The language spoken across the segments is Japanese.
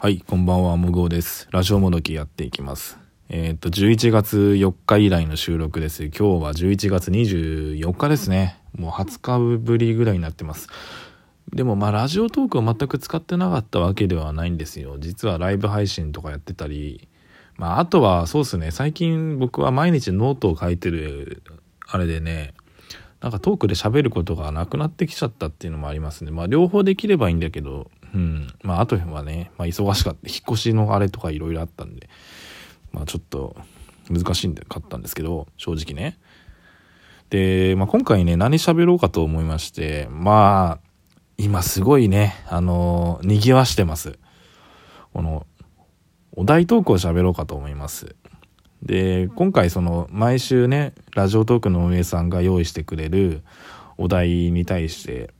はい、こんばんは、無号です。ラジオもどきやっていきます。えーっと、11月4日以来の収録です。今日は11月24日ですね。もう20日ぶりぐらいになってます。でもまあ、ラジオトークを全く使ってなかったわけではないんですよ。実はライブ配信とかやってたり、まあ、あとはそうですね、最近僕は毎日ノートを書いてる、あれでね、なんかトークで喋ることがなくなってきちゃったっていうのもありますね。まあ両方できればいいんだけど、うん。まああとはね、まあ忙しかった。引っ越しのあれとかいろいろあったんで、まあちょっと難しいんでかったんですけど、正直ね。で、まあ今回ね、何喋ろうかと思いまして、まあ、今すごいね、あの、賑わしてます。この、お題トークを喋ろうかと思います。で今回その毎週ねラジオトークの運営さんが用意してくれるお題に対して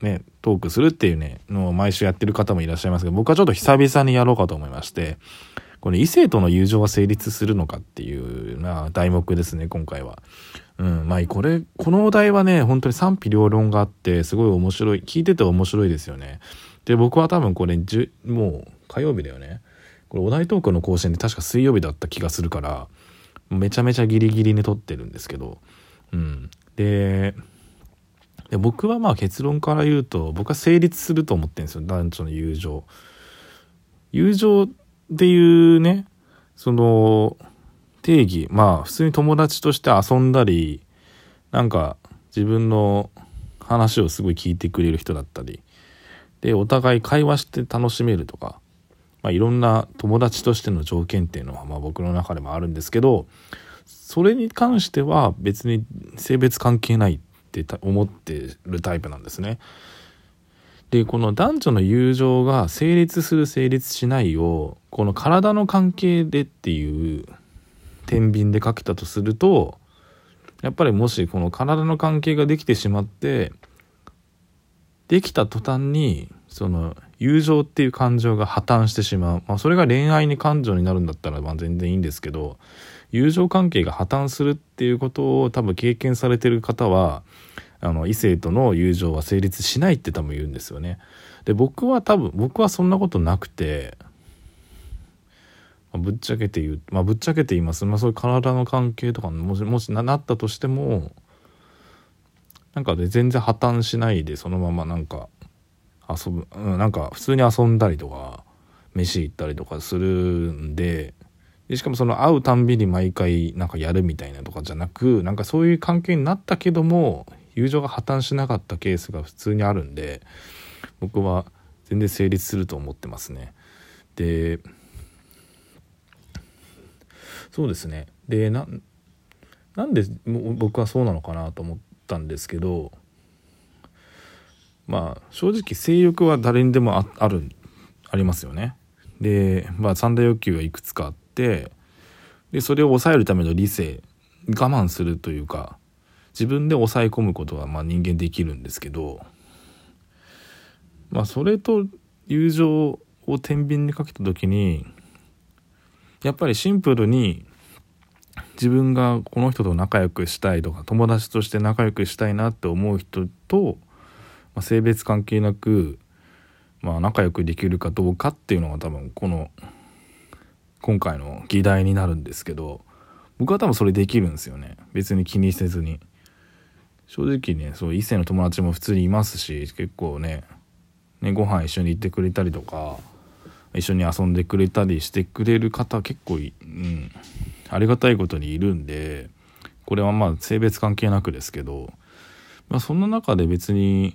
ねトークするっていうねのを毎週やってる方もいらっしゃいますけど僕はちょっと久々にやろうかと思いましてこれ異性との友情は成立するのかっていうな題目ですね今回は。うん、まあこれこのお題はね本当に賛否両論があってすごい面白い聞いてて面白いですよね。で僕は多分これもう火曜日だよね。これお題トークの更新で確か水曜日だった気がするからめちゃめちゃギリギリに撮ってるんですけど、うん、でで僕はまあ結論から言うと僕は成立すると思ってるんですよ。男女の友情。友情っていうねその定義。まあ普通に友達として遊んだりなんか自分の話をすごい聞いてくれる人だったり。でお互い会話して楽しめるとか。まあ、いろんな友達としての条件っていうのはまあ僕の中でもあるんですけどそれに関しては別に性別関係ない。って思ってるタイプなんですね。でこの男女の友情が成立する成立しないをこの体の関係でっていう天秤でかけたとするとやっぱりもしこの体の関係ができてしまってできた途端にその友情っていう感情が破綻してしまう、まあ、それが恋愛に感情になるんだったらまあ全然いいんですけど友情関係が破綻するっていうことを多分経験されてる方はあの異性との友情は成立しないって多分言うんですよね。で僕は多分僕はそんなことなくて、まあ、ぶっちゃけて言うまあぶっちゃけて言います、まあ、そういう体の関係とかもしもしななったとしてもなんかで全然破綻しないでそのままなんか遊ぶ、うん、なんか普通に遊んだりとか飯行ったりとかするんででしかもその会うたんびに毎回なんかやるみたいなとかじゃなくなんかそういう関係になったけども友情が破綻しなかったケースが普通にあるんで僕は全然成立すると思ってますね。でそうですねでななんで僕はそうなのかなと思ったんですけどまあ正直性欲は誰にでもあるありますよね。で、まあ、三大欲求がいくつかあってでそれを抑えるための理性我慢するというか自分で抑え込むことはまあ人間できるんですけどまあそれと友情を天秤にかけた時にやっぱりシンプルに自分がこの人と仲良くしたいとか友達として仲良くしたいなって思う人とまあ、性別関係なく、まあ、仲良くできるかどうかっていうのが多分この今回の議題になるんですけど僕は多分それできるんですよね。別に気にせずに。正直ねそう異性の友達も普通にいますし結構ねねご飯一緒に行ってくれたりとか一緒に遊んでくれたりしてくれる方結構、うん、ありがたいことにいるんでこれはまあ性別関係なくですけど、まあ、そんな中で別に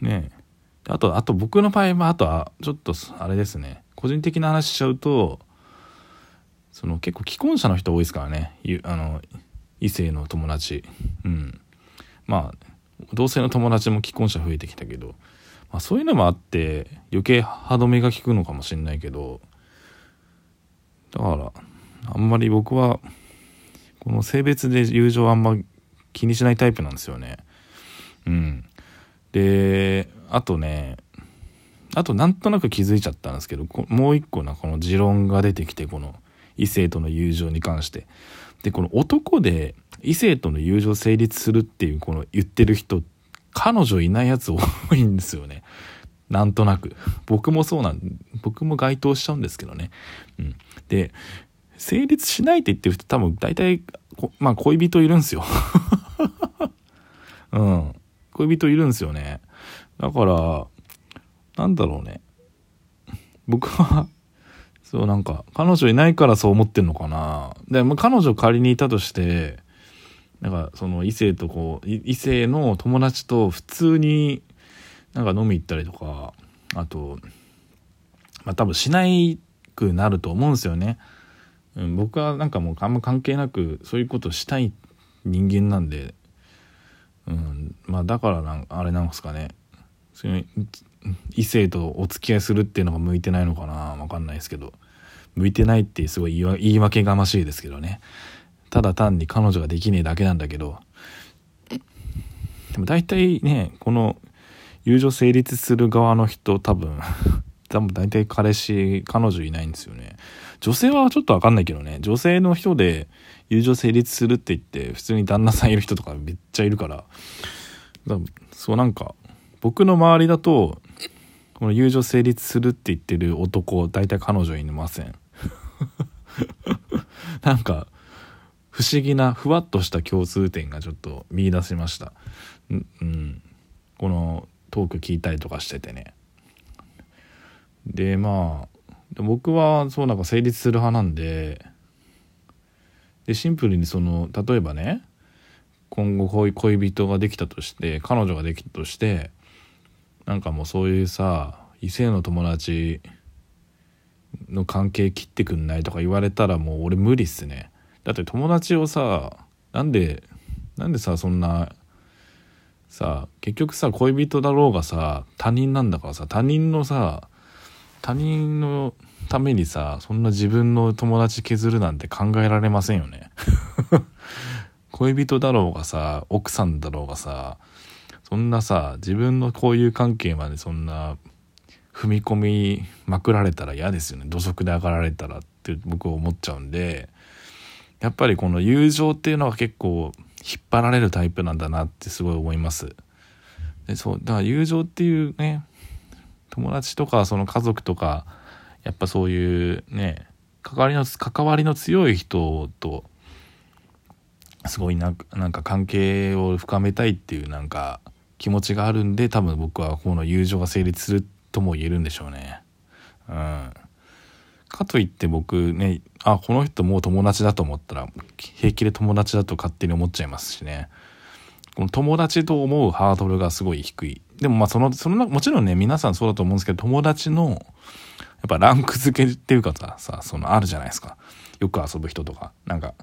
ねあとあと僕の場合はあとはちょっとあれですね個人的な話しちゃうとその結構既婚者の人多いですからね。あの異性の友達。うん。まあ同性の友達も既婚者増えてきたけど、まあ、そういうのもあって余計歯止めが効くのかもしれないけど。だからあんまり僕はこの性別で友情あんま気にしないタイプなんですよね。うん。であとねあとなんとなく気づいちゃったんですけどもう一個なこの持論が出てきてこの異性との友情に関してでこの男で異性との友情成立するっていうこの言ってる人彼女いないやつ多いんですよねなんとなく僕もそうなん僕も該当しちゃうんですけどね。うん。で、成立しないって言ってる人多分大体、まあ恋人いるんすよ。うん。恋人いるんすよね。だから、なんだろうね。僕は、そうなんか、彼女いないからそう思ってんのかな。で、も彼女仮にいたとして、なんかその異性とこう、異性の友達と普通になんか飲み行ったりとか、あと、まあ多分しないくなると思うんですよね。うん、僕はなんかもうあんま関係なくそういうことしたい人間なんで、うん、まあだからなんあれなんですかね。異性とお付き合いするっていうのが向いてないのかなわかんないですけど。向いてないってすごい言い訳がましいですけどね。ただ単に彼女ができねえだけなんだけど。でも大体ね、この友情成立する側の人多分 多分大体彼氏、彼女いないんですよね。女性はちょっとわかんないけどね、女性の人で友情成立するって言って、普通に旦那さんいる人とかめっちゃいるから、からそうなんか、僕の周りだと、この友情成立するって言ってる男、大体彼女いません。なんか、不思議な、ふわっとした共通点がちょっと見出しました。うん。このトーク聞いたりとかしててね。で、まあ、僕はそうなんか成立する派なんで、で、シンプルにその、例えばね、今後恋人ができたとして、彼女ができたとして、なんかもうそういうさ異性の友達の関係切ってくんないとか言われたらもう俺無理っすね。だって友達をさなんでなんでさそんなさ結局さ恋人だろうがさ他人なんだからさ他人のさ他人のためにさそんな自分の友達削るなんて考えられませんよね。恋人だろうがさ奥さんだろうがさそんなさ自分の交友関係までそんな踏み込みまくられたら嫌ですよね。土足で上がられたらって僕は思っちゃうんでやっぱりこの友情っていうのは結構引っ張られるタイプなんだなってすごい思います。でそうだから友情っていうね友達とかその家族とかやっぱそういうね関わりの関わりの強い人とすごいなんか関係を深めたいっていうなんか気持ちがあるんで多分僕はこの友情が成立するとも言えるんでしょうね。うん。かといって僕ね、あ、この人もう友達だと思ったら平気で友達だと勝手に思っちゃいますしね。この友達と思うハードルがすごい低い。でもまあその、その、もちろんね、皆さんそうだと思うんですけど、友達の、やっぱランク付けっていうかさ、そのあるじゃないですか。よく遊ぶ人とか。なんか、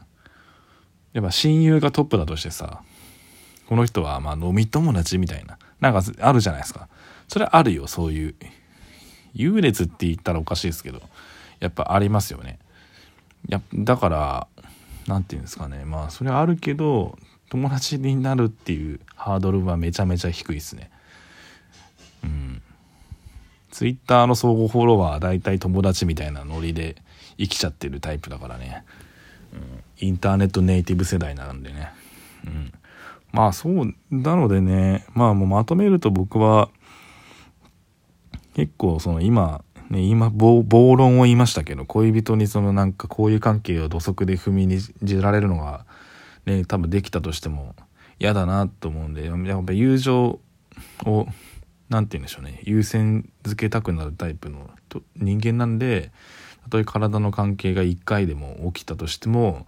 やっぱ親友がトップだとしてさ、この人はまあ飲み友達みたいな。なんかあるじゃないですか。それあるよ、そういう。優劣って言ったらおかしいですけど、やっぱありますよね。やだから、何て言うんですかね。まあそれはあるけど、友達になるっていうハードルはめちゃめちゃ低いですね。うん。ツイッターの相互フォロワー大体友達みたいなノリで生きちゃってるタイプだからね。うん、インターネットネイティブ世代なんでね。うん。まあそうなのでねまあもうまとめると僕は結構その今ね今暴論を言いましたけど恋人にそのなんかこういう関係を土足で踏みにじられるのがね多分できたとしても嫌だなと思うんでやっぱ友情を何て言うんでしょうね優先づけたくなるタイプの人間なんでたとえ体の関係が1回でも起きたとしても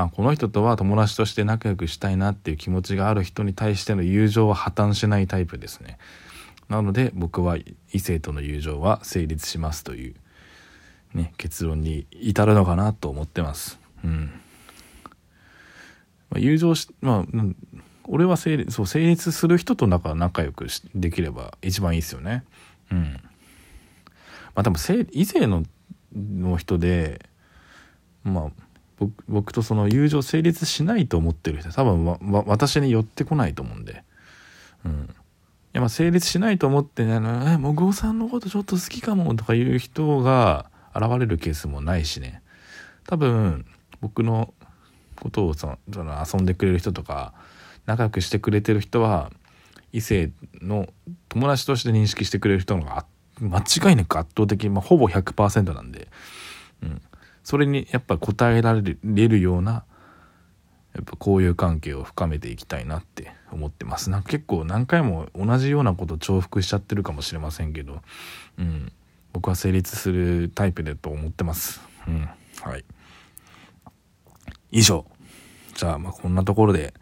あこの人とは友達として仲良くしたいなっていう気持ちがある人に対しての友情は破綻しないタイプですね。なので僕は異性との友情は成立しますという、ね、結論に至るのかなと思ってます。うん。まあ、友情しまあ俺は成立そう成立する人と仲仲良くできれば一番いいですよね。うん。まあでも異性のの人でまあ僕とその友情成立しないと思ってる人多分わ私に寄ってこないと思うんで、うん、いやまあ成立しないと思ってね「えもぐおさんのことちょっと好きかも」とかいう人が現れるケースもないしね。多分僕のことをその遊んでくれる人とか仲良くしてくれてる人は異性の友達として認識してくれる人の方が間違いなく圧倒的、まあ、ほぼ100%なんで、うん、それにやっぱ答えられるようなやっぱ交友関係を深めていきたいなって思ってます。なんか結構何回も同じようなこと重複しちゃってるかもしれませんけど、うん、僕は成立するタイプだと思ってます。うん、はい。以上。じゃあまあこんなところで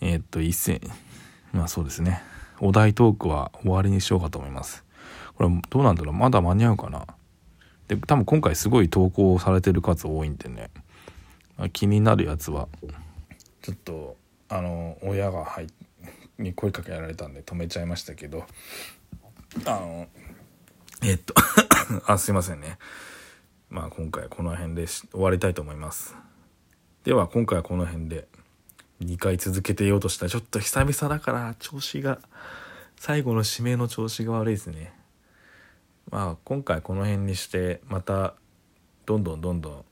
えー、っと一戦まあそうですね。お題トークは終わりにしようかと思います。これどうなんだろう。まだ間に合うかな。で多分今回すごい投稿されてる数多いんでね、気になるやつは。ちょっとあの親が入に声かけられたんで止めちゃいましたけど。あのえっと あすいませんね。まあ今回この辺で終わりたいと思います。では今回はこの辺で2回続けてようとしたらちょっと久々だから調子が最後の指名の調子が悪いですね。まあ今回この辺にしてまたどんどんどんどん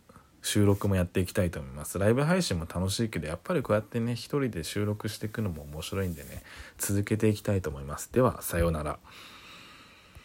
収録もやっていきたいと思います。ライブ配信も楽しいけどやっぱりこうやってね一人で収録していくのも面白いんでね続けていきたいと思います。ではさようなら。